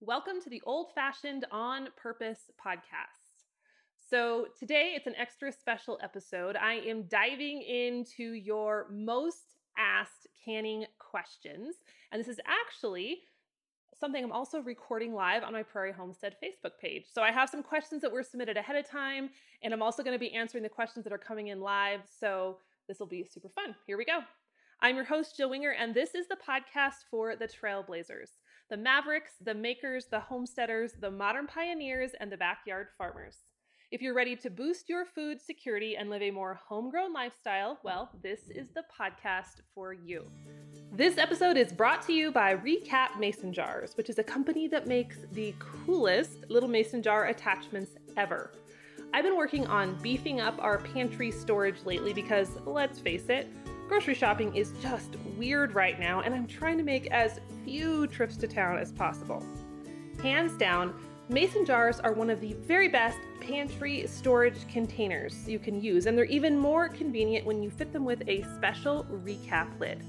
Welcome to the Old Fashioned on Purpose podcast. So, today it's an extra special episode. I am diving into your most asked canning questions. And this is actually something I'm also recording live on my Prairie Homestead Facebook page. So, I have some questions that were submitted ahead of time, and I'm also going to be answering the questions that are coming in live. So, this will be super fun. Here we go. I'm your host, Jill Winger, and this is the podcast for the Trailblazers the Mavericks, the Makers, the Homesteaders, the Modern Pioneers, and the Backyard Farmers. If you're ready to boost your food security and live a more homegrown lifestyle, well, this is the podcast for you. This episode is brought to you by Recap Mason Jars, which is a company that makes the coolest little mason jar attachments ever. I've been working on beefing up our pantry storage lately because, let's face it, grocery shopping is just weird right now, and I'm trying to make as few trips to town as possible. Hands down, mason jars are one of the very best pantry storage containers you can use, and they're even more convenient when you fit them with a special recap lid.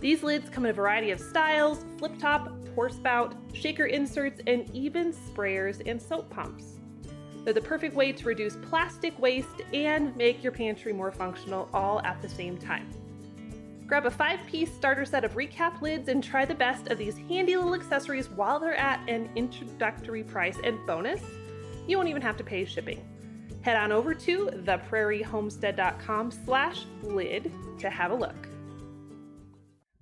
These lids come in a variety of styles flip top, pour spout, shaker inserts, and even sprayers and soap pumps. They're the perfect way to reduce plastic waste and make your pantry more functional all at the same time. Grab a five piece starter set of recap lids and try the best of these handy little accessories while they're at an introductory price. And bonus, you won't even have to pay shipping. Head on over to theprairiehomestead.com slash lid to have a look.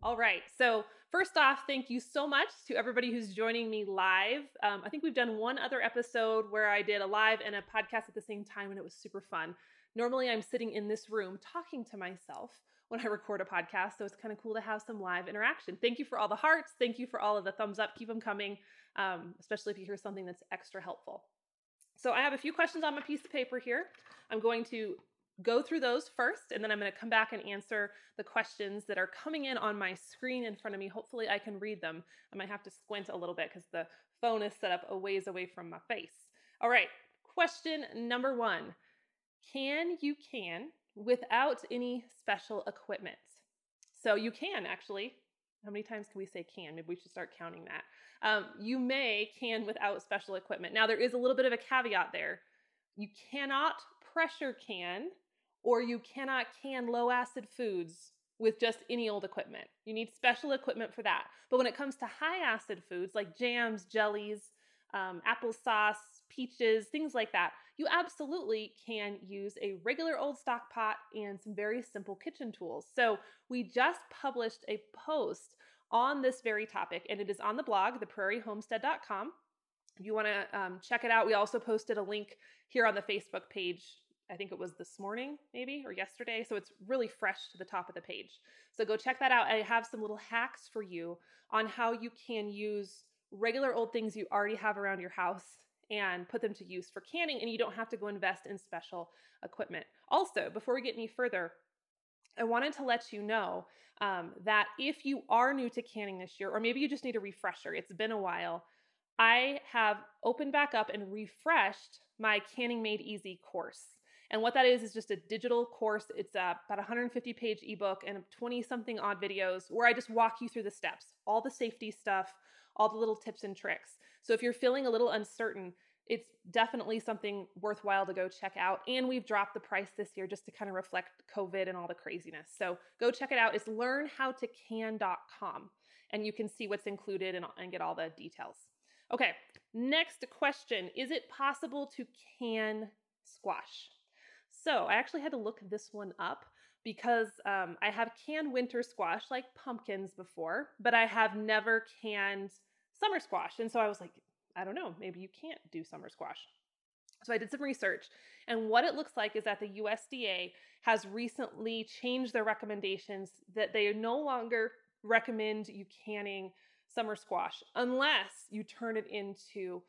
All right, so first off, thank you so much to everybody who's joining me live. Um, I think we've done one other episode where I did a live and a podcast at the same time, and it was super fun. Normally, I'm sitting in this room talking to myself when I record a podcast, so it's kind of cool to have some live interaction. Thank you for all the hearts. Thank you for all of the thumbs up. Keep them coming, um, especially if you hear something that's extra helpful. So, I have a few questions on my piece of paper here. I'm going to go through those first, and then I'm going to come back and answer the questions that are coming in on my screen in front of me. Hopefully, I can read them. I might have to squint a little bit because the phone is set up a ways away from my face. All right, question number one Can you can without any special equipment? So, you can actually. How many times can we say can? Maybe we should start counting that. Um, you may can without special equipment. Now, there is a little bit of a caveat there. You cannot pressure can or you cannot can low acid foods with just any old equipment. You need special equipment for that. But when it comes to high acid foods like jams, jellies, um, applesauce, peaches, things like that, you absolutely can use a regular old stock pot and some very simple kitchen tools. So we just published a post on this very topic, and it is on the blog, theprairiehomestead.com. If you want to um, check it out, we also posted a link here on the Facebook page I think it was this morning, maybe, or yesterday. So it's really fresh to the top of the page. So go check that out. I have some little hacks for you on how you can use regular old things you already have around your house and put them to use for canning, and you don't have to go invest in special equipment. Also, before we get any further, I wanted to let you know um, that if you are new to canning this year, or maybe you just need a refresher, it's been a while. I have opened back up and refreshed my Canning Made Easy course. And what that is is just a digital course. It's a, about 150 page ebook and 20 something odd videos where I just walk you through the steps, all the safety stuff, all the little tips and tricks. So if you're feeling a little uncertain, it's definitely something worthwhile to go check out. And we've dropped the price this year just to kind of reflect COVID and all the craziness. So go check it out. It's learnhowtocan.com and you can see what's included and, and get all the details. Okay, next question Is it possible to can squash? So I actually had to look this one up because um, I have canned winter squash like pumpkins before, but I have never canned summer squash. And so I was like, I don't know, maybe you can't do summer squash. So I did some research, and what it looks like is that the USDA has recently changed their recommendations that they no longer recommend you canning summer squash unless you turn it into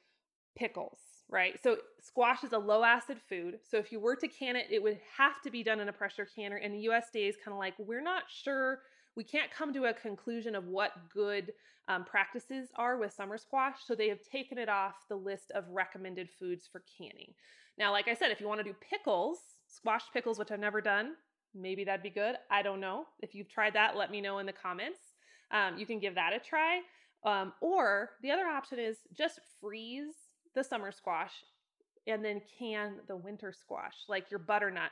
pickles, right? So squash is a low acid food. So if you were to can it, it would have to be done in a pressure canner. And the USDA is kind of like, we're not sure. We can't come to a conclusion of what good um, practices are with summer squash. So they have taken it off the list of recommended foods for canning. Now, like I said, if you want to do pickles, squash pickles, which I've never done, maybe that'd be good. I don't know. If you've tried that, let me know in the comments. Um, you can give that a try. Um, or the other option is just freeze the summer squash and then can the winter squash, like your butternut,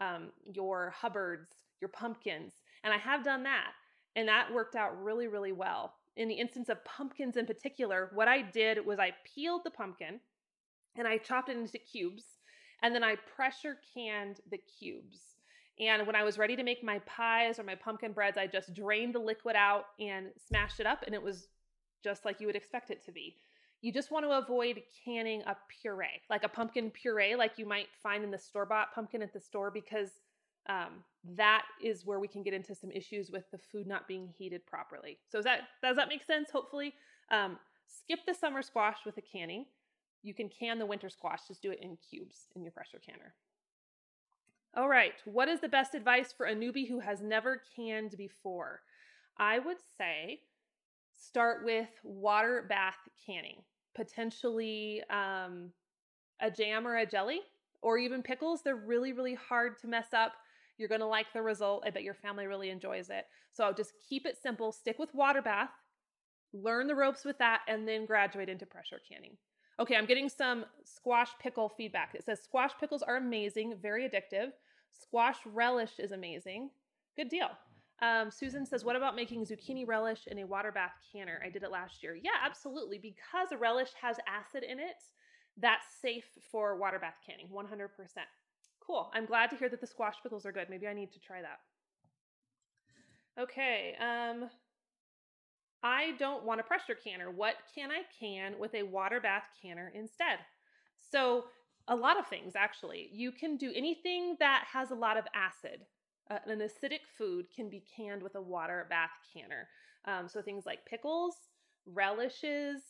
um, your Hubbards, your pumpkins. And I have done that, and that worked out really, really well. In the instance of pumpkins in particular, what I did was I peeled the pumpkin and I chopped it into cubes, and then I pressure canned the cubes. And when I was ready to make my pies or my pumpkin breads, I just drained the liquid out and smashed it up, and it was just like you would expect it to be. You just want to avoid canning a puree, like a pumpkin puree, like you might find in the store bought pumpkin at the store, because um, that is where we can get into some issues with the food not being heated properly. So does that does that make sense? Hopefully, um, skip the summer squash with a canning. You can can the winter squash. Just do it in cubes in your pressure canner. All right, what is the best advice for a newbie who has never canned before? I would say start with water bath canning, potentially um, a jam or a jelly, or even pickles. They're really, really hard to mess up. You're going to like the result. I bet your family really enjoys it. So just keep it simple, stick with water bath, learn the ropes with that, and then graduate into pressure canning. Okay, I'm getting some squash pickle feedback. It says squash pickles are amazing, very addictive. Squash relish is amazing. Good deal. Um, Susan says, What about making zucchini relish in a water bath canner? I did it last year. Yeah, absolutely. Because a relish has acid in it, that's safe for water bath canning, 100%. Cool. I'm glad to hear that the squash pickles are good. Maybe I need to try that. Okay. Um, I don't want a pressure canner. What can I can with a water bath canner instead? So, a lot of things actually. You can do anything that has a lot of acid. Uh, an acidic food can be canned with a water bath canner. Um, so, things like pickles, relishes,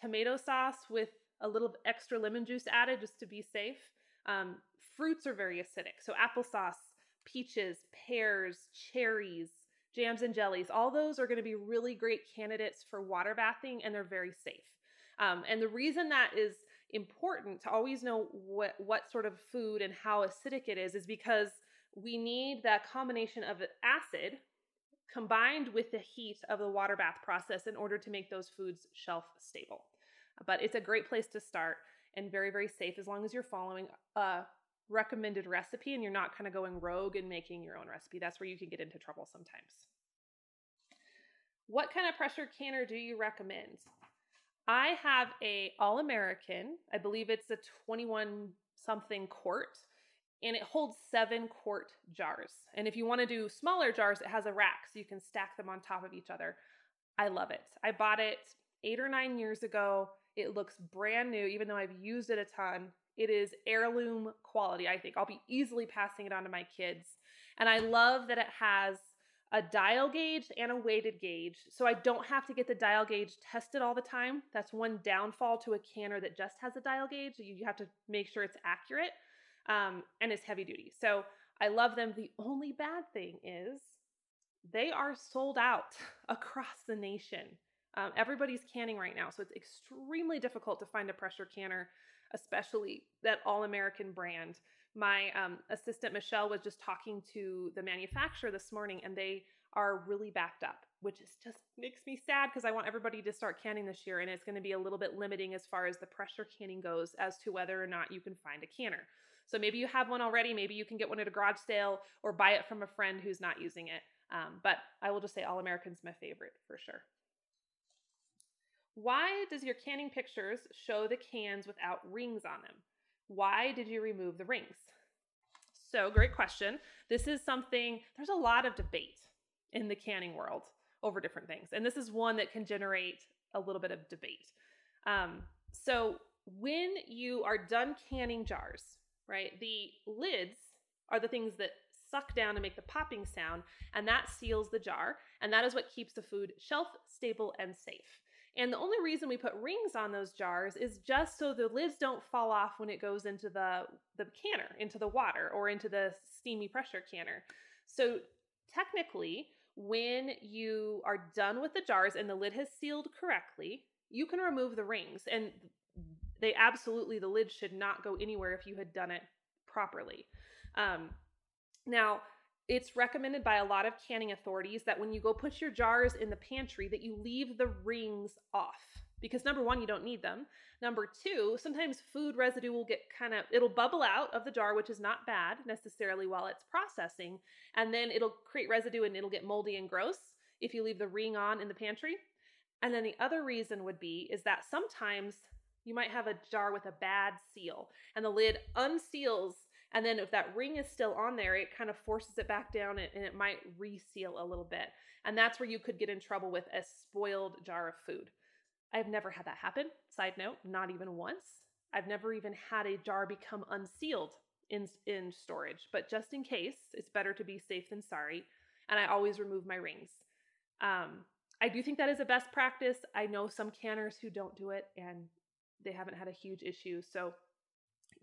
tomato sauce with a little extra lemon juice added just to be safe. Um, fruits are very acidic. So, applesauce, peaches, pears, cherries, jams and jellies, all those are going to be really great candidates for water bathing and they're very safe. Um, and the reason that is important to always know what, what sort of food and how acidic it is is because we need that combination of acid combined with the heat of the water bath process in order to make those foods shelf stable. But it's a great place to start and very, very safe as long as you're following a recommended recipe and you're not kind of going rogue and making your own recipe. That's where you can get into trouble sometimes. What kind of pressure canner do you recommend? I have a All-American. I believe it's a 21 something quart and it holds 7 quart jars. And if you want to do smaller jars, it has a rack so you can stack them on top of each other. I love it. I bought it 8 or 9 years ago. It looks brand new even though I've used it a ton. It is heirloom quality, I think. I'll be easily passing it on to my kids. And I love that it has a dial gauge and a weighted gauge. So I don't have to get the dial gauge tested all the time. That's one downfall to a canner that just has a dial gauge. You have to make sure it's accurate um, and it's heavy duty. So I love them. The only bad thing is they are sold out across the nation. Um, everybody's canning right now, so it's extremely difficult to find a pressure canner especially that all American brand. My um, assistant Michelle was just talking to the manufacturer this morning, and they are really backed up, which is just makes me sad because I want everybody to start canning this year, and it's going to be a little bit limiting as far as the pressure canning goes as to whether or not you can find a canner. So maybe you have one already, maybe you can get one at a garage sale or buy it from a friend who's not using it. Um, but I will just say All American's my favorite for sure. Why does your canning pictures show the cans without rings on them? Why did you remove the rings? So, great question. This is something, there's a lot of debate in the canning world over different things. And this is one that can generate a little bit of debate. Um, so, when you are done canning jars, right, the lids are the things that suck down and make the popping sound, and that seals the jar. And that is what keeps the food shelf stable and safe. And the only reason we put rings on those jars is just so the lids don't fall off when it goes into the, the canner, into the water, or into the steamy pressure canner. So technically, when you are done with the jars and the lid has sealed correctly, you can remove the rings. And they absolutely, the lid should not go anywhere if you had done it properly. Um, now, it's recommended by a lot of canning authorities that when you go put your jars in the pantry that you leave the rings off because number one you don't need them. Number two sometimes food residue will get kind of it'll bubble out of the jar which is not bad necessarily while it's processing and then it'll create residue and it'll get moldy and gross if you leave the ring on in the pantry. And then the other reason would be is that sometimes you might have a jar with a bad seal and the lid unseals and then if that ring is still on there, it kind of forces it back down and, and it might reseal a little bit. And that's where you could get in trouble with a spoiled jar of food. I've never had that happen. Side note, not even once. I've never even had a jar become unsealed in, in storage, but just in case, it's better to be safe than sorry. And I always remove my rings. Um, I do think that is a best practice. I know some canners who don't do it and they haven't had a huge issue. So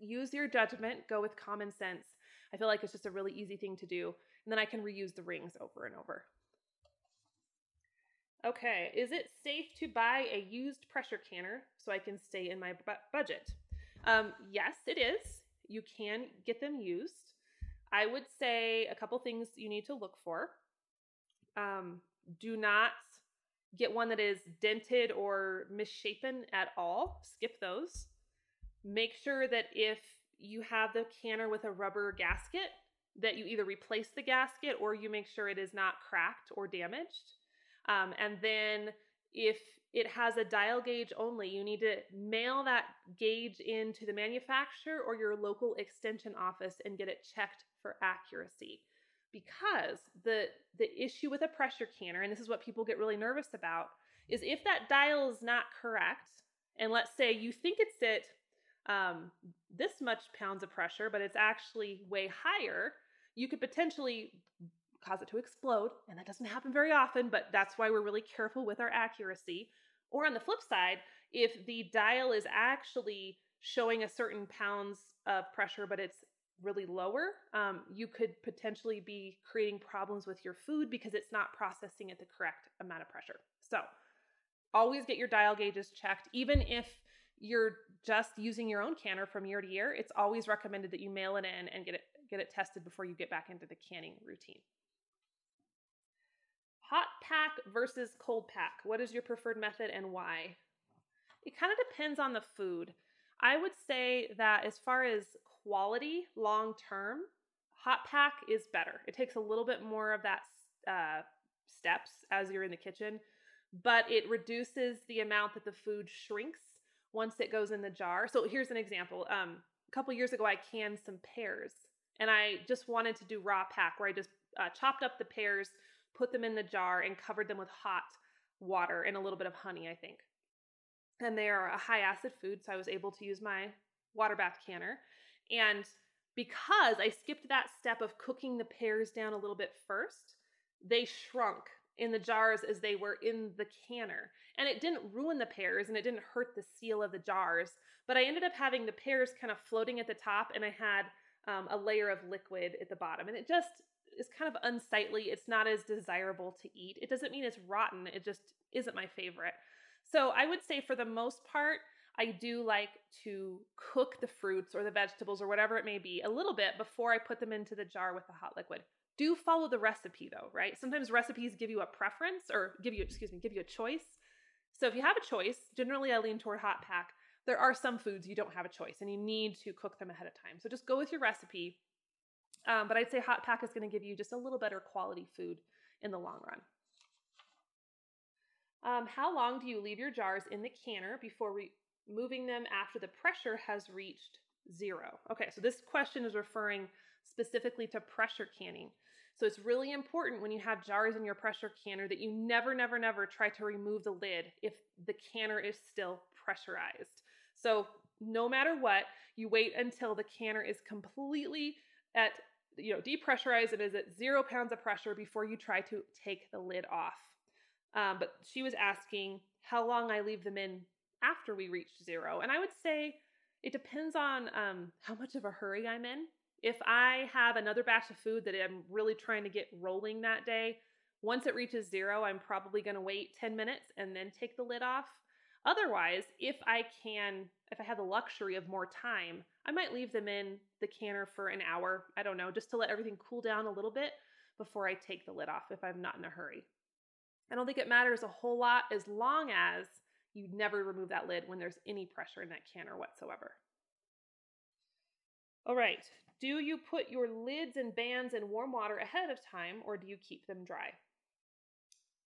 use your judgment, go with common sense. I feel like it's just a really easy thing to do. And then I can reuse the rings over and over. Okay, is it safe to buy a used pressure canner so I can stay in my bu- budget? Um, yes, it is. You can get them used. I would say a couple things you need to look for. Um, do not get one that is dented or misshapen at all. Skip those make sure that if you have the canner with a rubber gasket, that you either replace the gasket or you make sure it is not cracked or damaged. Um, and then if it has a dial gauge only, you need to mail that gauge into the manufacturer or your local extension office and get it checked for accuracy. Because the the issue with a pressure canner, and this is what people get really nervous about, is if that dial is not correct, and let's say you think it's at um, this much pounds of pressure, but it's actually way higher, you could potentially cause it to explode. And that doesn't happen very often, but that's why we're really careful with our accuracy. Or on the flip side, if the dial is actually showing a certain pounds of pressure, but it's really lower, um, you could potentially be creating problems with your food because it's not processing at the correct amount of pressure. So, always get your dial gauges checked, even if you're just using your own canner from year to year, it's always recommended that you mail it in and get it get it tested before you get back into the canning routine. Hot pack versus cold pack. What is your preferred method and why? It kind of depends on the food. I would say that as far as quality long term, hot pack is better. It takes a little bit more of that uh, steps as you're in the kitchen, but it reduces the amount that the food shrinks once it goes in the jar. So here's an example. Um, a couple years ago, I canned some pears, and I just wanted to do raw pack where I just uh, chopped up the pears, put them in the jar, and covered them with hot water and a little bit of honey, I think. And they are a high acid food, so I was able to use my water bath canner. And because I skipped that step of cooking the pears down a little bit first, they shrunk in the jars as they were in the canner. And it didn't ruin the pears and it didn't hurt the seal of the jars, but I ended up having the pears kind of floating at the top and I had um, a layer of liquid at the bottom. And it just is kind of unsightly. It's not as desirable to eat. It doesn't mean it's rotten, it just isn't my favorite. So I would say for the most part, I do like to cook the fruits or the vegetables or whatever it may be a little bit before I put them into the jar with the hot liquid do follow the recipe though, right? Sometimes recipes give you a preference or give you, excuse me, give you a choice. So if you have a choice, generally I lean toward hot pack. There are some foods you don't have a choice and you need to cook them ahead of time. So just go with your recipe. Um, but I'd say hot pack is going to give you just a little better quality food in the long run. Um, how long do you leave your jars in the canner before removing them after the pressure has reached zero? Okay, so this question is referring specifically to pressure canning. So it's really important when you have jars in your pressure canner that you never, never, never try to remove the lid if the canner is still pressurized. So no matter what, you wait until the canner is completely at, you know, depressurized and is at zero pounds of pressure before you try to take the lid off. Um, but she was asking how long I leave them in after we reach zero. And I would say it depends on um, how much of a hurry I'm in. If I have another batch of food that I'm really trying to get rolling that day, once it reaches zero, I'm probably going to wait 10 minutes and then take the lid off. Otherwise, if I can, if I have the luxury of more time, I might leave them in the canner for an hour. I don't know, just to let everything cool down a little bit. before I take the lid off if I'm not in a hurry. I don't think it matters a whole lot as long as you never remove that lid when there's any pressure in that canner whatsoever. All right, do you put your lids and bands in warm water ahead of time or do you keep them dry?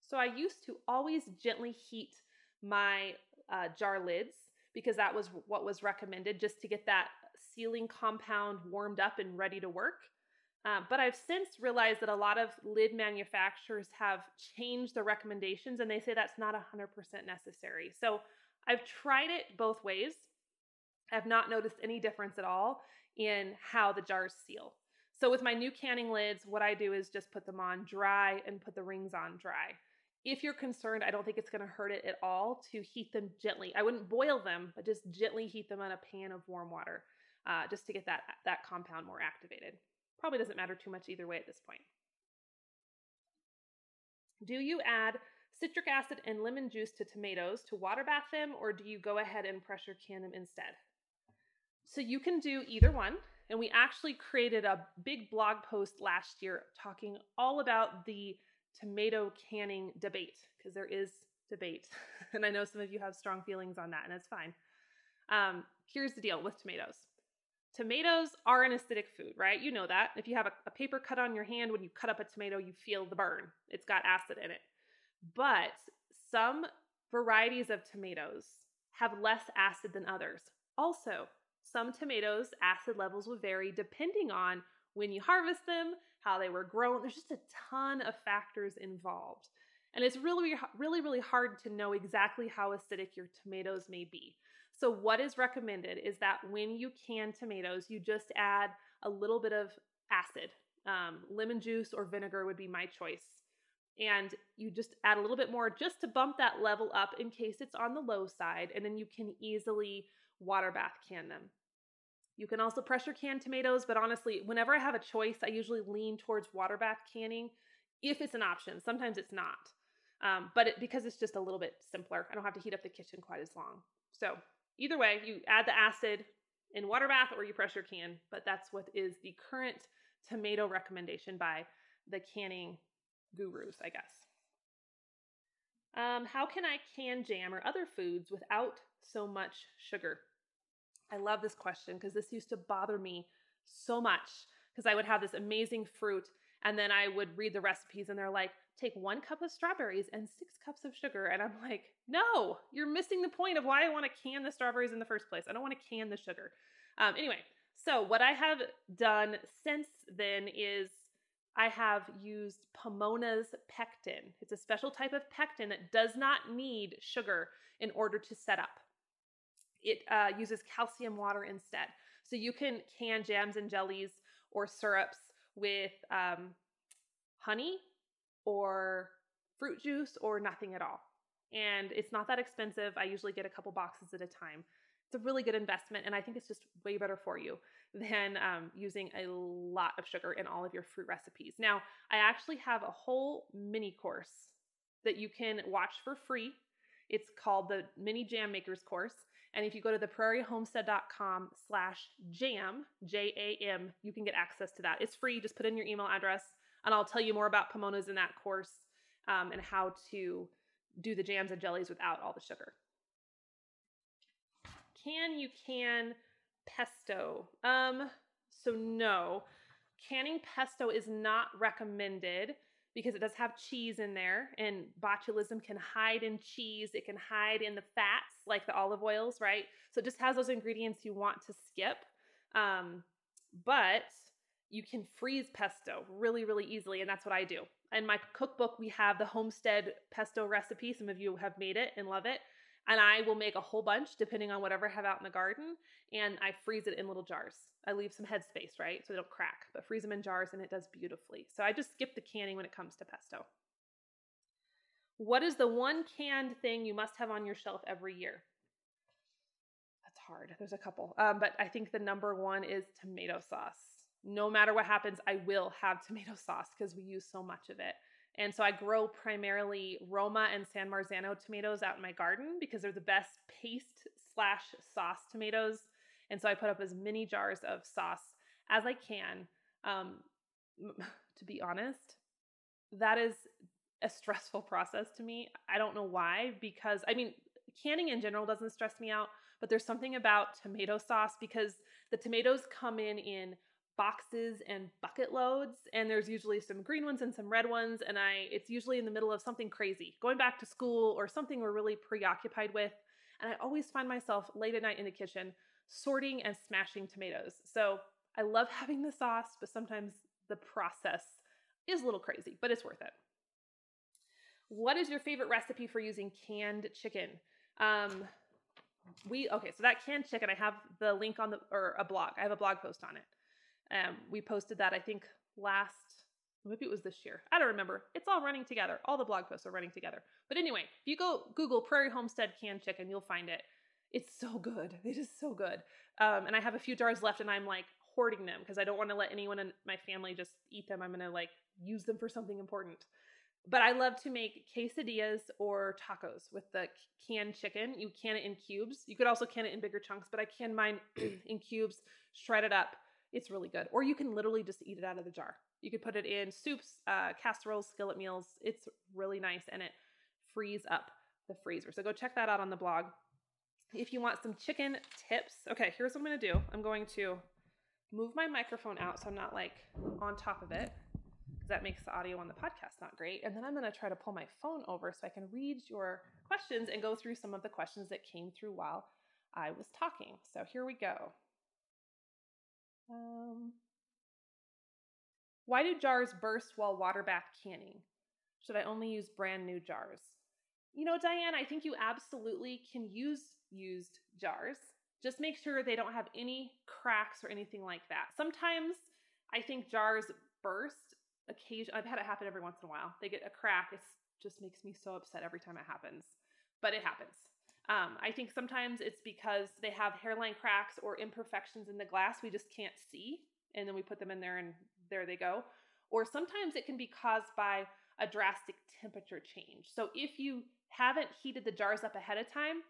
So I used to always gently heat my uh, jar lids because that was what was recommended just to get that sealing compound warmed up and ready to work. Uh, but I've since realized that a lot of lid manufacturers have changed the recommendations and they say that's not 100% necessary. So I've tried it both ways. I've not noticed any difference at all in how the jars seal. So with my new canning lids, what I do is just put them on dry and put the rings on dry. If you're concerned, I don't think it's going to hurt it at all to heat them gently. I wouldn't boil them, but just gently heat them on a pan of warm water uh, just to get that, that compound more activated. Probably doesn't matter too much either way at this point. Do you add citric acid and lemon juice to tomatoes to water bath them, or do you go ahead and pressure can them instead? So you can do either one. And we actually created a big blog post last year talking all about the tomato canning debate, because there is debate. and I know some of you have strong feelings on that, and it's fine. Um, here's the deal with tomatoes tomatoes are an acidic food, right? You know that. If you have a, a, paper cut on your hand, when you cut up a tomato, you feel the burn. It's got acid in it. But some varieties of tomatoes have less acid than others. Also, some tomatoes, acid levels will vary depending on when you harvest them, how they were grown. There's just a ton of factors involved. And it's really, really, really hard to know exactly how acidic your tomatoes may be. So, what is recommended is that when you can tomatoes, you just add a little bit of acid. Um, lemon juice or vinegar would be my choice. And you just add a little bit more just to bump that level up in case it's on the low side. And then you can easily water bath can them. You can also pressure can tomatoes, but honestly, whenever I have a choice, I usually lean towards water bath canning if it's an option. Sometimes it's not. Um, but it, because it's just a little bit simpler, I don't have to heat up the kitchen quite as long. So either way, you add the acid in water bath or you pressure can, but that's what is the current tomato recommendation by the canning gurus, I guess. Um, how can I can jam or other foods without so much sugar? I love this question because this used to bother me so much because I would have this amazing fruit and then I would read the recipes and they're like, take one cup of strawberries and six cups of sugar. And I'm like, no, you're missing the point of why I want to can the strawberries in the first place. I don't want to can the sugar. Um, anyway, so what I have done since then is I have used Pomona's pectin. It's a special type of pectin that does not need sugar in order to set up. It uh, uses calcium water instead. So you can can jams and jellies or syrups with um, honey or fruit juice or nothing at all. And it's not that expensive. I usually get a couple boxes at a time. It's a really good investment, and I think it's just way better for you than um, using a lot of sugar in all of your fruit recipes. Now, I actually have a whole mini course that you can watch for free. It's called the Mini Jam Makers course. And if you go to theprairiehomestead.com slash jam, J A M, you can get access to that. It's free. Just put in your email address and I'll tell you more about Pomona's in that course um, and how to do the jams and jellies without all the sugar. Can you can pesto? Um, so no, canning pesto is not recommended because it does have cheese in there and botulism can hide in cheese it can hide in the fats like the olive oils right so it just has those ingredients you want to skip um, but you can freeze pesto really, really easily. And that's what I do. In my cookbook, we have the homestead pesto recipe. Some of you have made it and love it. And I will make a whole bunch depending on whatever I have out in the garden. And I freeze it in little jars. I leave some headspace, right? So they don't crack, but freeze them in jars and it does beautifully. So I just skip the canning when it comes to pesto. What is the one canned thing you must have on your shelf every year? That's hard. There's a couple. Um, but I think the number one is tomato sauce no matter what happens, I will have tomato sauce because we use so much of it. And so I grow primarily Roma and San Marzano tomatoes out in my garden because they're the best paste slash sauce tomatoes. And so I put up as many jars of sauce as I can. Um, to be honest, that is a stressful process to me. I don't know why, because I mean, canning in general doesn't stress me out, but there's something about tomato sauce because the tomatoes come in in boxes and bucket loads and there's usually some green ones and some red ones and I it's usually in the middle of something crazy, going back to school or something we're really preoccupied with, and I always find myself late at night in the kitchen sorting and smashing tomatoes. So, I love having the sauce, but sometimes the process is a little crazy, but it's worth it. What is your favorite recipe for using canned chicken? Um, we okay, so that canned chicken, I have the link on the or a blog. I have a blog post on it. Um, we posted that I think last maybe it was this year. I don't remember. It's all running together. All the blog posts are running together. But anyway, if you go Google Prairie Homestead canned chicken, you'll find it. It's so good. It is so good. Um, and I have a few jars left, and I'm like hoarding them because I don't want to let anyone in my family just eat them. I'm gonna like use them for something important. But I love to make quesadillas or tacos with the canned chicken. You can it in cubes. You could also can it in bigger chunks, but I can mine in cubes, shred it up. It's really good. Or you can literally just eat it out of the jar. You could put it in soups, uh, casseroles, skillet meals. It's really nice and it frees up the freezer. So go check that out on the blog. If you want some chicken tips, okay, here's what I'm to do. I'm going to move my microphone out so I'm not like on top of it that makes the audio on the podcast not great. And then I'm going to try to pull my phone over so I can read your questions and go through some of the questions that came through while I was talking. So here we go. Um, why do jars burst while water bath canning? Should I only use brand new jars? You know, Diane, I think you absolutely can use used jars. Just make sure they don't have any cracks or anything like that. Sometimes I think jars burst occasion I've had it happen every once in a while. They get a crack. It just makes me so upset every time it happens. But it happens. Um, I think sometimes it's because they have hairline cracks or imperfections in the glass we just can't see, and then we put them in there and there they go. Or sometimes it can be caused by a drastic temperature change. So if you haven't heated the jars up ahead of time,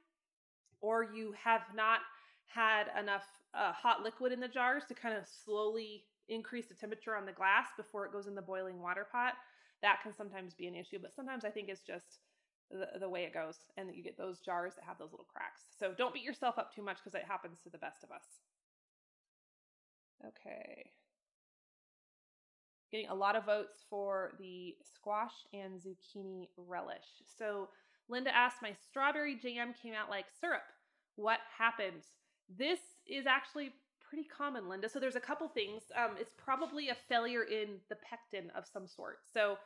or you have not had enough uh, hot liquid in the jars to kind of slowly increase the temperature on the glass before it goes in the boiling water pot, that can sometimes be an issue. But sometimes I think it's just the, the way it goes, and you get those jars that have those little cracks. So don't beat yourself up too much because it happens to the best of us. Okay. Getting a lot of votes for the squash and zucchini relish. So Linda asked, My strawberry jam came out like syrup. What happened? This is actually pretty common, Linda. So there's a couple things. Um, it's probably a failure in the pectin of some sort. So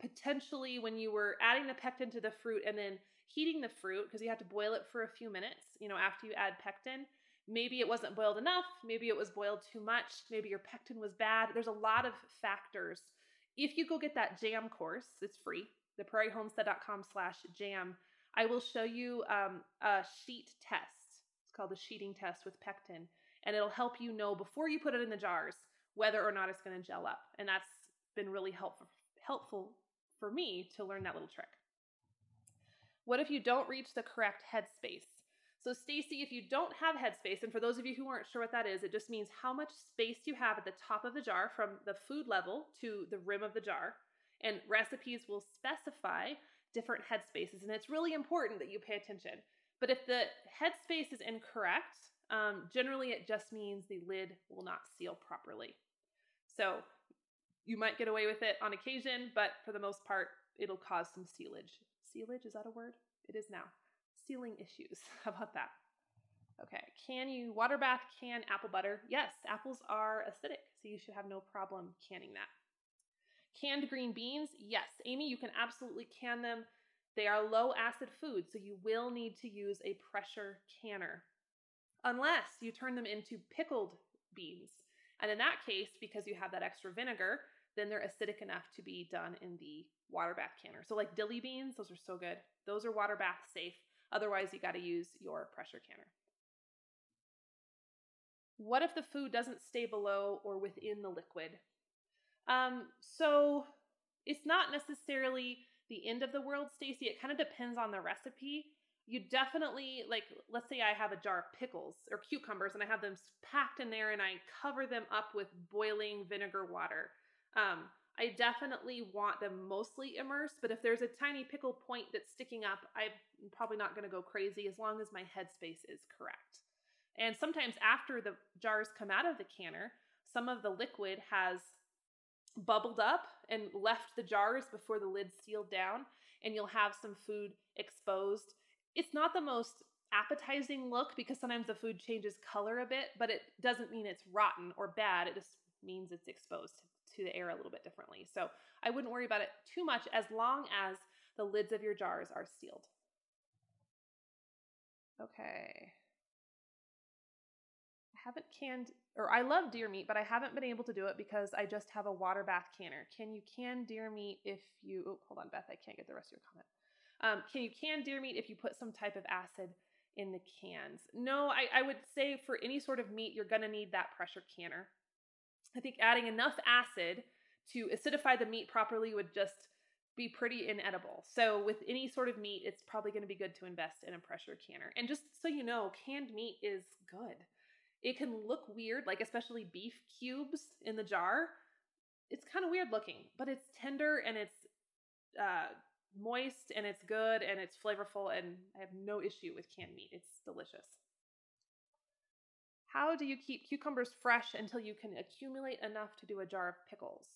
potentially when you were adding the pectin to the fruit and then heating the fruit, because you have to boil it for a few minutes, you know, after you add pectin, maybe it wasn't boiled enough, maybe it was boiled too much, maybe your pectin was bad. There's a lot of factors. If you go get that jam course, it's free, the prairiehomestead.com slash jam. I will show you um, a sheet test. It's called the sheeting test with pectin and it'll help you know before you put it in the jars whether or not it's going to gel up. And that's been really helpful helpful for me to learn that little trick. What if you don't reach the correct headspace? So Stacy, if you don't have headspace, and for those of you who aren't sure what that is, it just means how much space you have at the top of the jar from the food level to the rim of the jar. And recipes will specify different headspaces, and it's really important that you pay attention. But if the headspace is incorrect, um, generally, it just means the lid will not seal properly. So you might get away with it on occasion, but for the most part, it'll cause some sealage. Sealage, is that a word? It is now. Sealing issues. How about that? Okay, can you water bath can apple butter? Yes, apples are acidic, so you should have no problem canning that. Canned green beans? Yes, Amy, you can absolutely can them. They are low acid food, so you will need to use a pressure canner unless you turn them into pickled beans. And in that case, because you have that extra vinegar, then they're acidic enough to be done in the water bath canner. So, like dilly beans, those are so good. Those are water bath safe. Otherwise, you got to use your pressure canner. What if the food doesn't stay below or within the liquid? Um, so, it's not necessarily the end of the world, Stacy. It kind of depends on the recipe you definitely like let's say i have a jar of pickles or cucumbers and i have them packed in there and i cover them up with boiling vinegar water um, I definitely want them mostly immersed, but if there's a tiny pickle point that's sticking up, I'm probably not going to go crazy as long as my headspace is correct. And sometimes after the jars come out of the canner, some of the liquid has bubbled up and left the jars before the lid sealed down, and you'll have some food exposed. It's not the most appetizing look because sometimes the food changes color a bit, but it doesn't mean it's rotten or bad. It just means it's exposed to the air a little bit differently. So I wouldn't worry about it too much as long as the lids of your jars are sealed. Okay. I haven't canned, or I love deer meat, but I haven't been able to do it because I just have a water bath canner. Can you can deer meat if you, oh, hold on, Beth, I can't get the rest of your comment. Um, can you can deer meat if you put some type of acid in the cans? No, I, I would say for any sort of meat, you're going to need that pressure canner. I think adding enough acid to acidify the meat properly would just be pretty inedible. So with any sort of meat, it's probably going to be good to invest in a pressure canner. And just so you know, canned meat is good. It can look weird, like especially beef cubes in the jar. It's kind of weird looking, but it's tender and it's uh, moist and it's good and it's flavorful and I have no issue with canned meat. It's delicious. How do you keep cucumbers fresh until you can accumulate enough to do a jar of pickles?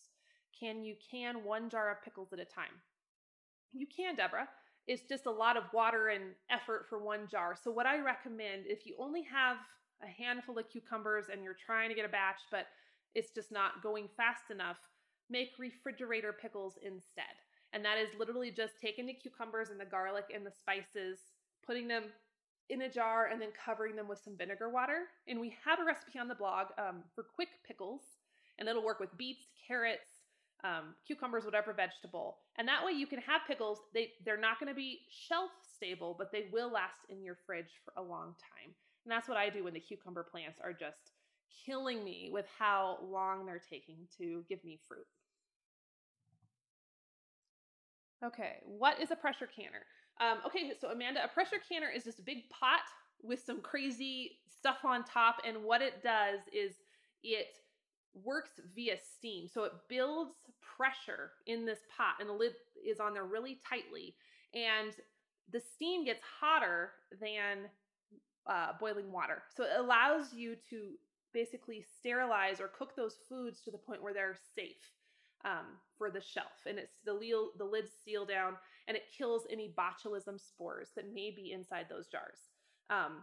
Can you can one jar of pickles at a time? You can, Deborah. It's just a lot of water and effort for one jar. So, what I recommend if you only have a handful of cucumbers and you're trying to get a batch, but it's just not going fast enough, make refrigerator pickles instead. And that is literally just taking the cucumbers and the garlic and the spices, putting them in a jar and then covering them with some vinegar water. And we have a recipe on the blog um, for quick pickles, and it'll work with beets, carrots, um, cucumbers, whatever vegetable. And that way you can have pickles. They they're not going to be shelf stable, but they will last in your fridge for a long time. And that's what I do when the cucumber plants are just killing me with how long they're taking to give me fruit. Okay, what is a pressure canner? Um, okay, so Amanda, a pressure canner is just a big pot with some crazy stuff on top, and what it does is it works via steam. So it builds pressure in this pot, and the lid is on there really tightly, and the steam gets hotter than uh, boiling water. So it allows you to basically sterilize or cook those foods to the point where they're safe um, for the shelf, and it's the lid, the lids seal down, and it kills any botulism spores that may be inside those jars. Um,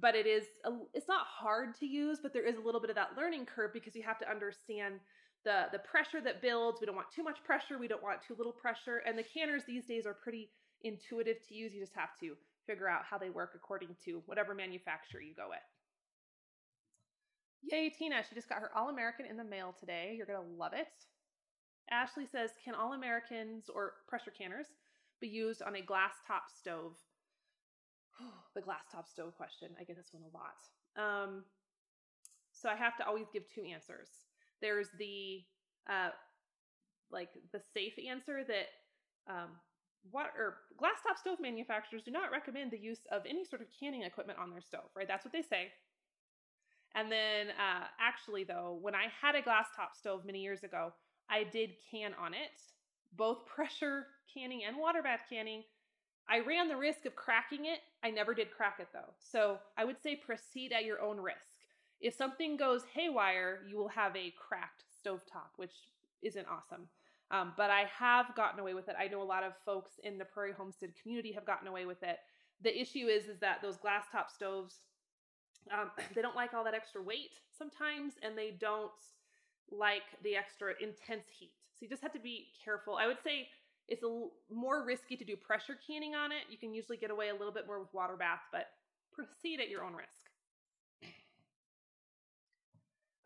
but it is a, it's not hard to use, but there is a little bit of that learning curve because you have to understand the the pressure that builds. We don't want too much pressure. We don't want too little pressure. And the canners these days are pretty intuitive to use. You just have to figure out how they work according to whatever manufacturer you go with. Yay, Tina! She just got her All American in the mail today. You're gonna love it. Ashley says, Can all Americans or pressure canners be used on a glass top stove? the glass top stove question. I get this one a lot. Um, so I have to always give two answers. There's the uh, like the safe answer that um, glass top stove manufacturers do not recommend the use of any sort of canning equipment on their stove, right? That's what they say. And then uh, actually, though, when I had a glass top stove many years ago, I did can on it, both pressure canning and water bath canning. I ran the risk of cracking it. I never did crack it though. So I would say proceed at your own risk. If something goes haywire, you will have a cracked stovetop, which isn't awesome. Um, but I have gotten away with it. I know a lot of folks in the Prairie Homestead community have gotten away with it. The issue is, is that those glass top stoves, um, they don't like all that extra weight sometimes, and they don't like the extra intense heat. So you just have to be careful. I would say it's a l- more risky to do pressure canning on it. You can usually get away a little bit more with water bath, but proceed at your own risk.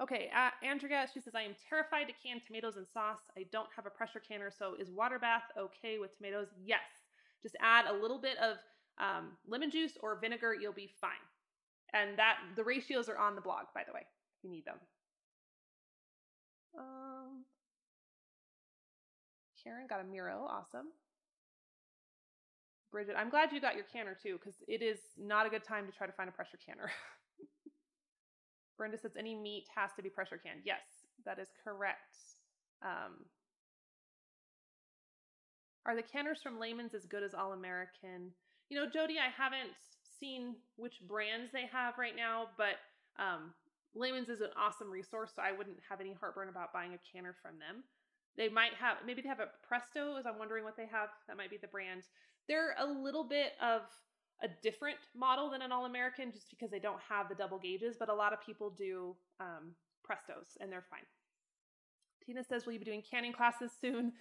Okay, uh, Andrea, she says, I am terrified to can tomatoes and sauce. I don't have a pressure canner, so is water bath okay with tomatoes? Yes. Just add a little bit of um, lemon juice or vinegar, you'll be fine. And that the ratios are on the blog, by the way, if you need them. Um, Karen got a Mirro. Awesome. Bridget, I'm glad you got your canner too, because it is not a good time to try to find a pressure canner. Brenda says any meat has to be pressure canned. Yes, that is correct. Um, Are the canners from Lehman's as good as All American? You know, Jody, I haven't seen which brands they have right now, but um, Lehman's is an awesome resource, so I wouldn't have any heartburn about buying a canner from them. They might have, maybe they have a Presto, as I'm wondering what they have. That might be the brand. They're a little bit of a different model than an All American just because they don't have the double gauges, but a lot of people do um, Prestos and they're fine. Tina says, Will you be doing canning classes soon?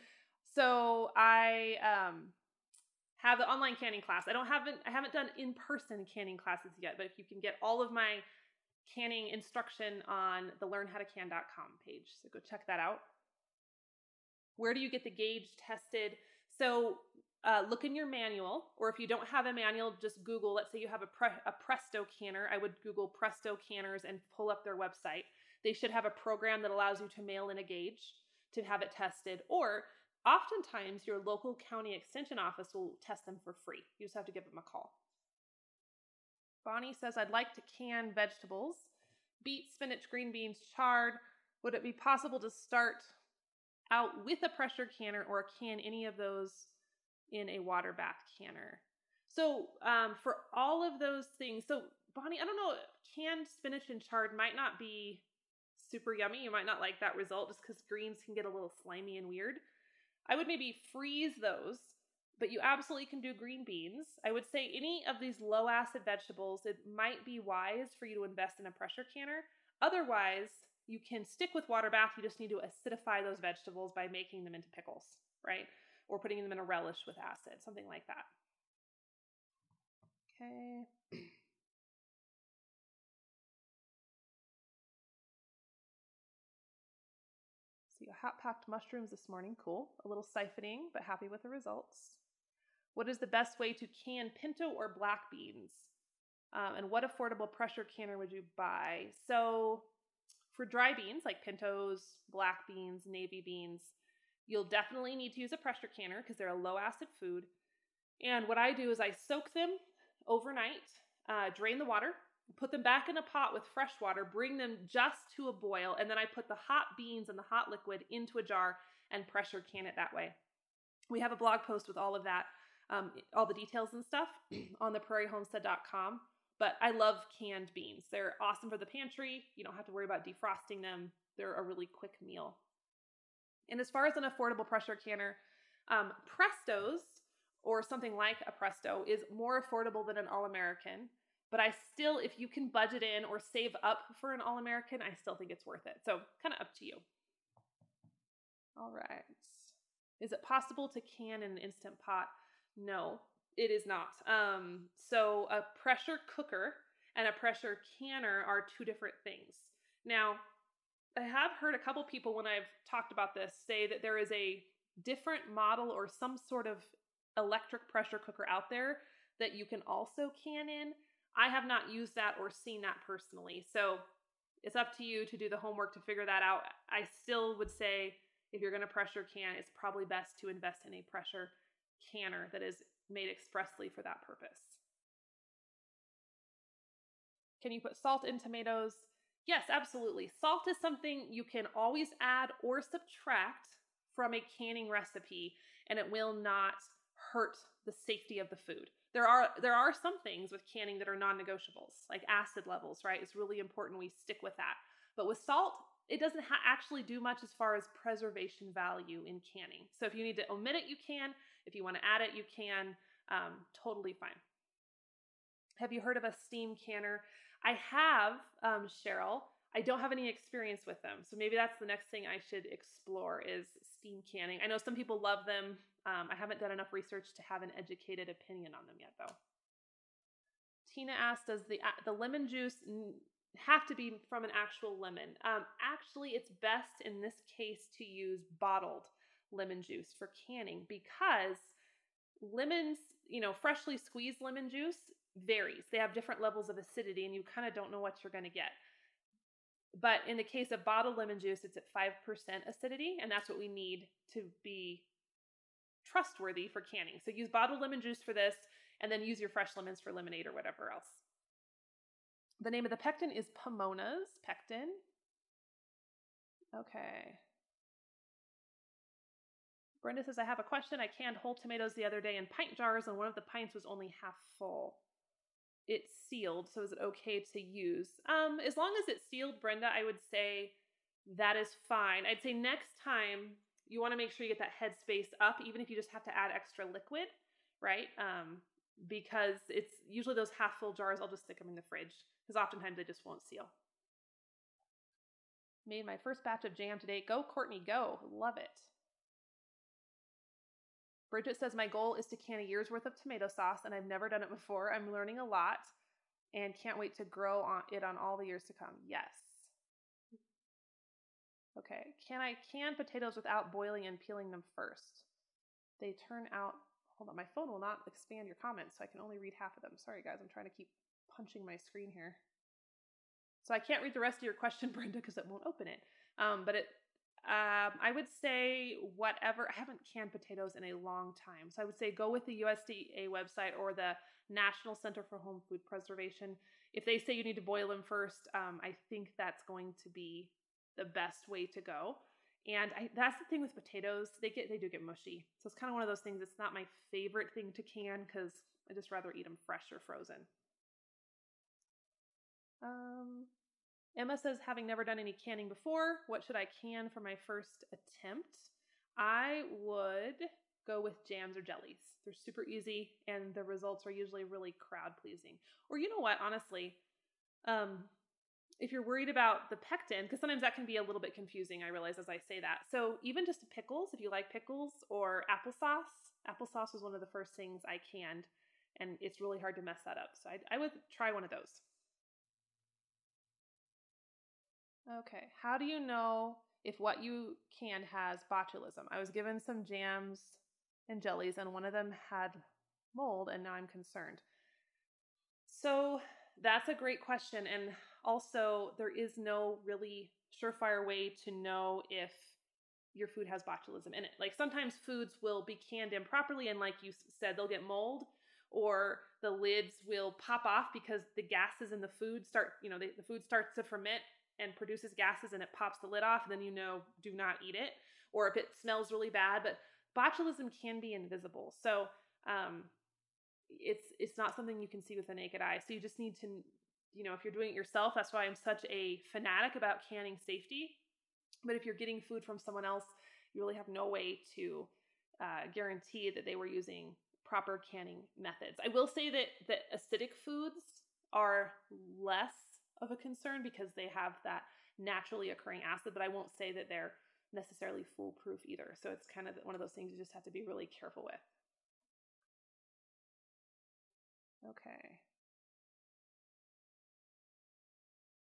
So I um, have the online canning class. I don't haven't I haven't done in-person canning classes yet, but if you can get all of my canning instruction on the learnhowtocan.com page. So go check that out. Where do you get the gauge tested? So uh, look in your manual, or if you don't have a manual, just Google. Let's say you have a, Pre- a Presto canner. I would Google Presto canners and pull up their website. They should have a program that allows you to mail in a gauge to have it tested, or oftentimes your local county extension office will test them for free. You just have to give them a call. Bonnie says, I'd like to can vegetables beet, spinach, green beans, chard. Would it be possible to start out with a pressure canner or can any of those in a water bath canner? So, um, for all of those things, so Bonnie, I don't know, canned spinach and chard might not be super yummy. You might not like that result just because greens can get a little slimy and weird. I would maybe freeze those but you absolutely can do green beans. I would say any of these low acid vegetables, it might be wise for you to invest in a pressure canner. Otherwise, you can stick with water bath. You just need to acidify those vegetables by making them into pickles, right? Or putting them in a relish with acid, something like that. Okay. See, hot packed mushrooms this morning. Cool. A little siphoning, but happy with the results. What is the best way to can pinto or black beans? Um, and what affordable pressure canner would you buy? So, for dry beans like pintos, black beans, navy beans, you'll definitely need to use a pressure canner because they're a low acid food. And what I do is I soak them overnight, uh, drain the water, put them back in a pot with fresh water, bring them just to a boil, and then I put the hot beans and the hot liquid into a jar and pressure can it that way. We have a blog post with all of that um, all the details and stuff on the prairiehomestead.com. But I love canned beans. They're awesome for the pantry. You don't have to worry about defrosting them. They're a really quick meal. And as far as an affordable pressure canner, um, Prestos or something like a Presto is more affordable than an All American. But I still, if you can budget in or save up for an All American, I still think it's worth it. So, kind of up to you. All right. Is it possible to can in an instant pot? No, it is not. Um, so a pressure cooker and a pressure canner are two different things. Now, I have heard a couple people when I've talked about this say that there is a different model or some sort of electric pressure cooker out there that you can also can in. I have not used that or seen that personally. So it's up to you to do the homework to figure that out. I still would say if you're going to pressure can, it's probably best to invest in a pressure canner that is made expressly for that purpose. Can you put salt in tomatoes? Yes, absolutely. Salt is something you can always add or subtract from a canning recipe and it will not hurt the safety of the food. There are there are some things with canning that are non-negotiables, like acid levels, right? It's really important we stick with that. But with salt, it doesn't ha- actually do much as far as preservation value in canning. So if you need to omit it, you can. If you want to add it, you can. Um, totally fine. Have you heard of a steam canner? I have, um, Cheryl. I don't have any experience with them, so maybe that's the next thing I should explore is steam canning. I know some people love them. Um, I haven't done enough research to have an educated opinion on them yet, though. Tina asked, "Does the the lemon juice have to be from an actual lemon. Um, actually, it's best in this case to use bottled lemon juice for canning because lemons, you know, freshly squeezed lemon juice varies. They have different levels of acidity and you kind of don't know what you're going to get. But in the case of bottled lemon juice, it's at 5% acidity, and that's what we need to be trustworthy for canning. So use bottled lemon juice for this, and then use your fresh lemons for lemonade or whatever else. The name of the pectin is Pomona's pectin. Okay. Brenda says, I have a question. I canned whole tomatoes the other day in pint jars, and one of the pints was only half full. It's sealed, so is it okay to use? Um, as long as it's sealed, Brenda, I would say that is fine. I'd say next time you want to make sure you get that headspace up, even if you just have to add extra liquid, right? Um, because it's usually those half full jars, I'll just stick them in the fridge because oftentimes they just won't seal. Made my first batch of jam today. Go, Courtney, go. Love it. Bridget says, My goal is to can a year's worth of tomato sauce, and I've never done it before. I'm learning a lot and can't wait to grow on it on all the years to come. Yes. Okay. Can I can potatoes without boiling and peeling them first? They turn out. Hold on, my phone will not expand your comments, so I can only read half of them. Sorry, guys. I'm trying to keep punching my screen here. So I can't read the rest of your question, Brenda, because it won't open it. Um, but it um, I would say whatever. I haven't canned potatoes in a long time, so I would say go with the USDA website or the National Center for Home Food Preservation. If they say you need to boil them first, um, I think that's going to be the best way to go. And I, that's the thing with potatoes; they get they do get mushy. So it's kind of one of those things. It's not my favorite thing to can because I just rather eat them fresh or frozen. Um, Emma says, having never done any canning before, what should I can for my first attempt? I would go with jams or jellies. They're super easy and the results are usually really crowd pleasing. Or you know what, honestly, um, if you're worried about the pectin, because sometimes that can be a little bit confusing, I realize as I say that. So even just pickles, if you like pickles or applesauce, applesauce was one of the first things I canned, and it's really hard to mess that up. So I, I would try one of those. Okay. How do you know if what you can has botulism? I was given some jams and jellies, and one of them had mold, and now I'm concerned. So that's a great question. And also, there is no really surefire way to know if your food has botulism in it. Like sometimes foods will be canned improperly, and like you said, they'll get mold, or the lids will pop off because the gases in the food start, you know, the, the food starts to ferment and produces gases and it pops the lid off, then you know do not eat it. Or if it smells really bad, but botulism can be invisible. So um, it's it's not something you can see with the naked eye. So you just need to, you know, if you're doing it yourself, that's why I'm such a fanatic about canning safety. But if you're getting food from someone else, you really have no way to uh, guarantee that they were using proper canning methods. I will say that that acidic foods are less of a concern because they have that naturally occurring acid, but I won't say that they're necessarily foolproof either. So it's kind of one of those things you just have to be really careful with. Okay.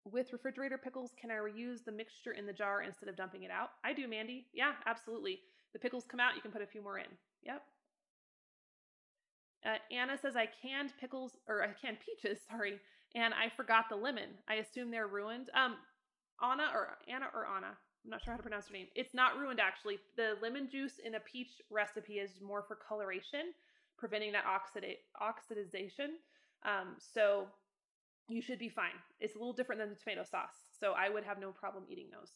With refrigerator pickles, can I reuse the mixture in the jar instead of dumping it out? I do, Mandy. Yeah, absolutely. The pickles come out, you can put a few more in. Yep. Uh, Anna says I canned pickles or I canned peaches, sorry, and I forgot the lemon. I assume they're ruined. Um, Anna or Anna or Anna, I'm not sure how to pronounce her name. It's not ruined actually. The lemon juice in a peach recipe is more for coloration, preventing that oxida- oxidization. Um, so you should be fine. It's a little different than the tomato sauce, so I would have no problem eating those.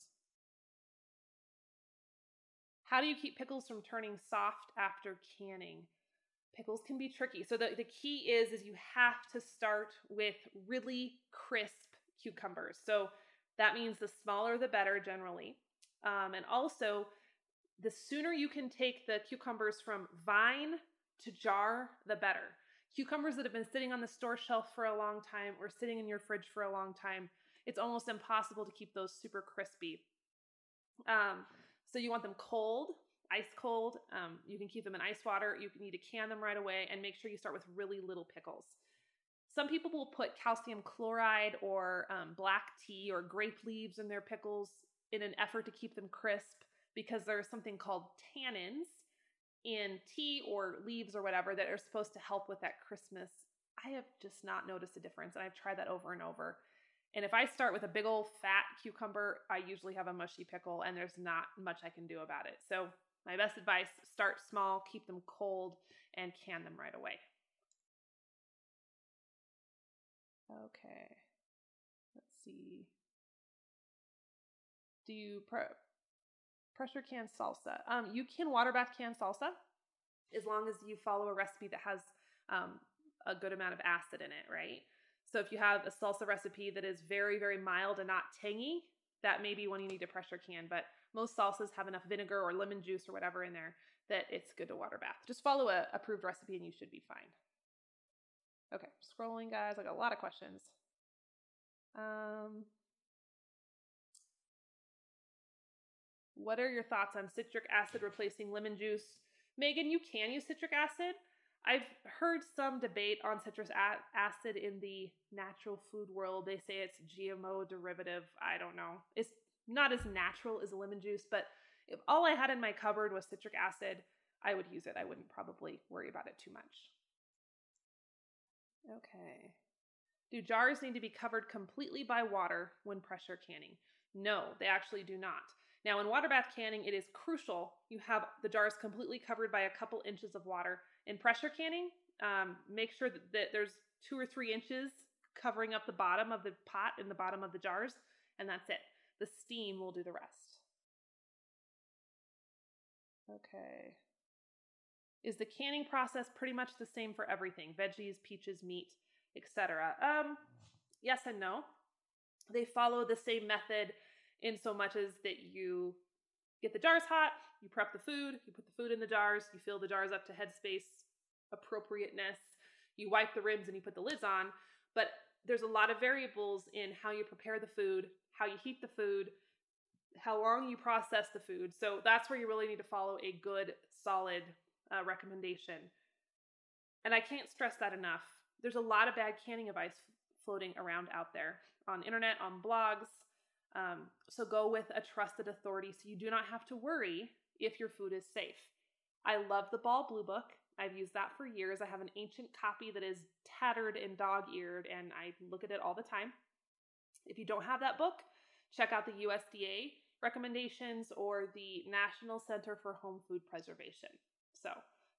How do you keep pickles from turning soft after canning? Pickles can be tricky. So the, the key is is you have to start with really crisp cucumbers. So that means the smaller the better generally. Um, and also the sooner you can take the cucumbers from vine to jar, the better. Cucumbers that have been sitting on the store shelf for a long time or sitting in your fridge for a long time, it's almost impossible to keep those super crispy. Um, so you want them cold ice cold. Um, you can keep them in ice water. You need to can them right away and make sure you start with really little pickles. Some people will put calcium chloride or um, black tea or grape leaves in their pickles in an effort to keep them crisp because there's something called tannins in tea or leaves or whatever that are supposed to help with that crispness. I have just not noticed a difference, and I've tried that over and over. And if I start with a big old fat cucumber, I usually have a mushy pickle, and there's not much I can do about it. So my best advice start small, keep them cold, and can them right away. Okay, let's see. Do you Pressure can salsa. Um, you can water bath can salsa as long as you follow a recipe that has um, a good amount of acid in it, right? So if you have a salsa recipe that is very, very mild and not tangy, that may be one you need to pressure can. But most salsas have enough vinegar or lemon juice or whatever in there that it's good to water bath. Just follow a approved recipe and you should be fine. Okay, scrolling, guys. I got a lot of questions. Um, what are your thoughts on citric acid replacing lemon juice? Megan, you can use citric acid. I've heard some debate on citrus acid in the natural food world. They say it's GMO derivative. I don't know. It's not as natural as lemon juice, but if all I had in my cupboard was citric acid, I would use it. I wouldn't probably worry about it too much. Okay. Do jars need to be covered completely by water when pressure canning? No, they actually do not. Now, in water bath canning, it is crucial you have the jars completely covered by a couple inches of water. In pressure canning, um, make sure that, that there's two or three inches covering up the bottom of the pot and the bottom of the jars, and that's it. The steam will do the rest. Okay. Is the canning process pretty much the same for everything? Veggies, peaches, meat, etc. Um, yes and no. They follow the same method in so much as that you get the jars hot, you prep the food, you put the food in the jars, you fill the jars up to headspace appropriateness, you wipe the rims and you put the lids on. But there's a lot of variables in how you prepare the food, how you heat the food, how long you process the food. So that's where you really need to follow a good, solid uh, recommendation. And I can't stress that enough. There's a lot of bad canning advice floating around out there on internet, on blogs. Um, so go with a trusted authority so you do not have to worry if your food is safe. I love the Ball Blue Book. I've used that for years. I have an ancient copy that is tattered and dog eared, and I look at it all the time. If you don't have that book, check out the USDA recommendations or the National Center for Home Food Preservation. So,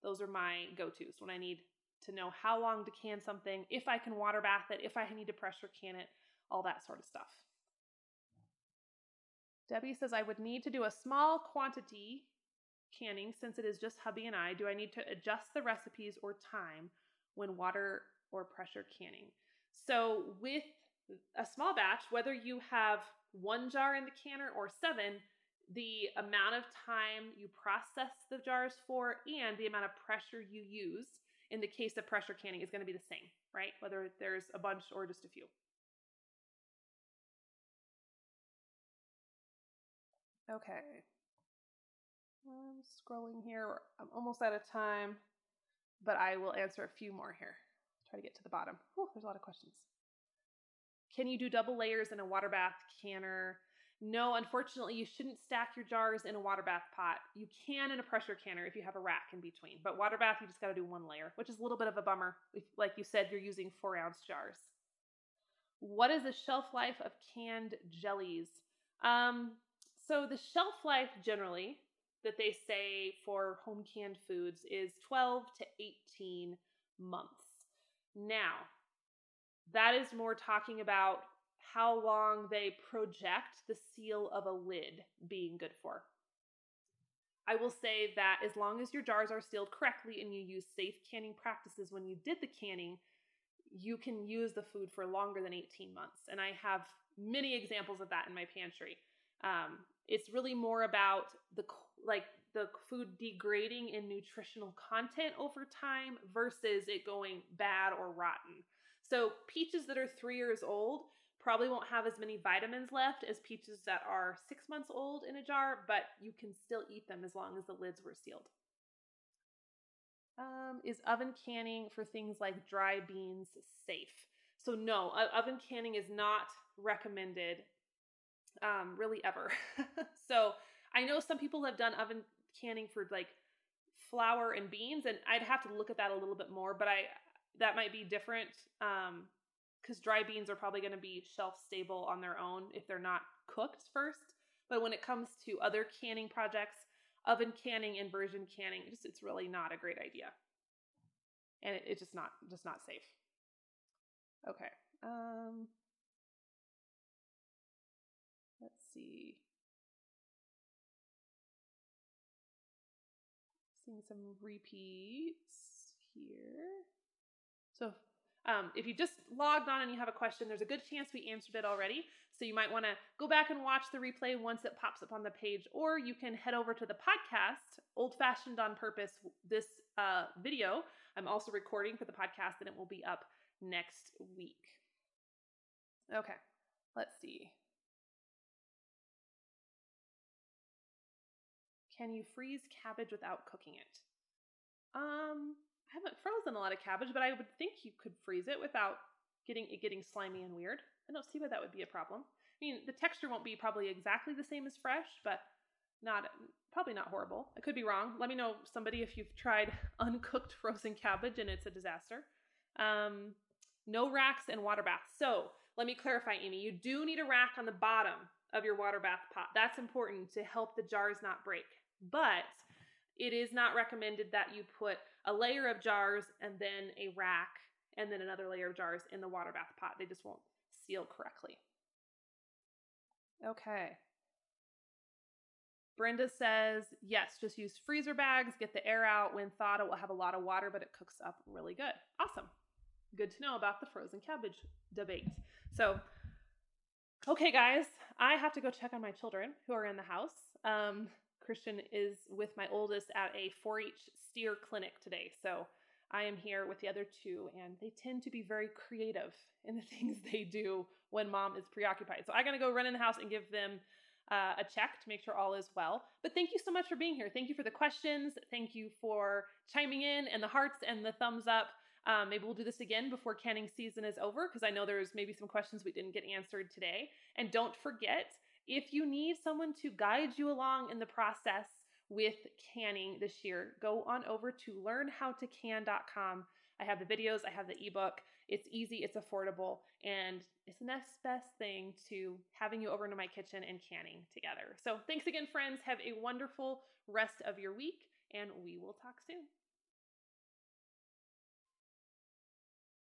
those are my go tos when I need to know how long to can something, if I can water bath it, if I need to pressure can it, all that sort of stuff. Debbie says, I would need to do a small quantity canning since it is just hubby and I. Do I need to adjust the recipes or time when water or pressure canning? So, with a small batch, whether you have one jar in the canner or seven, the amount of time you process the jars for and the amount of pressure you use in the case of pressure canning is going to be the same, right? Whether there's a bunch or just a few. Okay. I'm scrolling here. I'm almost out of time, but I will answer a few more here. Try to get to the bottom. Oh, there's a lot of questions. Can you do double layers in a water bath canner? No, unfortunately, you shouldn't stack your jars in a water bath pot. You can in a pressure canner if you have a rack in between, but water bath, you just got to do one layer, which is a little bit of a bummer. If, like you said, you're using four ounce jars. What is the shelf life of canned jellies? Um, so, the shelf life generally that they say for home canned foods is 12 to 18 months. Now, that is more talking about how long they project the seal of a lid being good for. I will say that as long as your jars are sealed correctly and you use safe canning practices when you did the canning, you can use the food for longer than 18 months. And I have many examples of that in my pantry. Um, it's really more about the like the food degrading in nutritional content over time versus it going bad or rotten. So peaches that are three years old probably won't have as many vitamins left as peaches that are six months old in a jar, but you can still eat them as long as the lids were sealed. Um, is oven canning for things like dry beans safe? So, no, oven canning is not recommended um, really ever. so, I know some people have done oven canning for like flour and beans, and I'd have to look at that a little bit more, but I that might be different. Um, because dry beans are probably going to be shelf stable on their own if they're not cooked first. But when it comes to other canning projects, oven canning, inversion canning, just it's really not a great idea, and it, it's just not just not safe. Okay. Um, let's see. Seeing some repeats here. So um, if you just logged on and you have a question, there's a good chance we answered it already. So you might want to go back and watch the replay once it pops up on the page, or you can head over to the podcast, Old Fashioned on Purpose, this uh, video. I'm also recording for the podcast and it will be up next week. Okay, let's see. Can you freeze cabbage without cooking it? Um, I haven't frozen a lot of cabbage, but I would think you could freeze it without getting it getting slimy and weird. I don't see why that would be a problem. I mean, the texture won't be probably exactly the same as fresh, but not probably not horrible. I could be wrong. Let me know somebody if you've tried uncooked frozen cabbage and it's a disaster. Um, no racks and water baths. So let me clarify, Amy. You do need a rack on the bottom of your water bath pot. That's important to help the jars not break. But it is not recommended that you put a layer of jars and then a rack and then another layer of jars in the water bath pot. They just won't seal correctly. Okay. Brenda says, yes, just use freezer bags, get the air out. When thawed, it will have a lot of water, but it cooks up really good. Awesome. Good to know about the frozen cabbage debate. So, okay, guys, I have to go check on my children who are in the house. Um, Christian is with my oldest at a 4 H steer clinic today. So, I am here with the other two, and they tend to be very creative in the things they do when mom is preoccupied. So I gotta go run in the house and give them uh, a check to make sure all is well. But thank you so much for being here. Thank you for the questions. Thank you for chiming in and the hearts and the thumbs up. Um, maybe we'll do this again before canning season is over because I know there's maybe some questions we didn't get answered today. And don't forget, if you need someone to guide you along in the process with canning this year, go on over to learnhowtocan.com. I have the videos, I have the ebook. It's easy, it's affordable, and it's the next best thing to having you over into my kitchen and canning together. So, thanks again, friends. Have a wonderful rest of your week, and we will talk soon.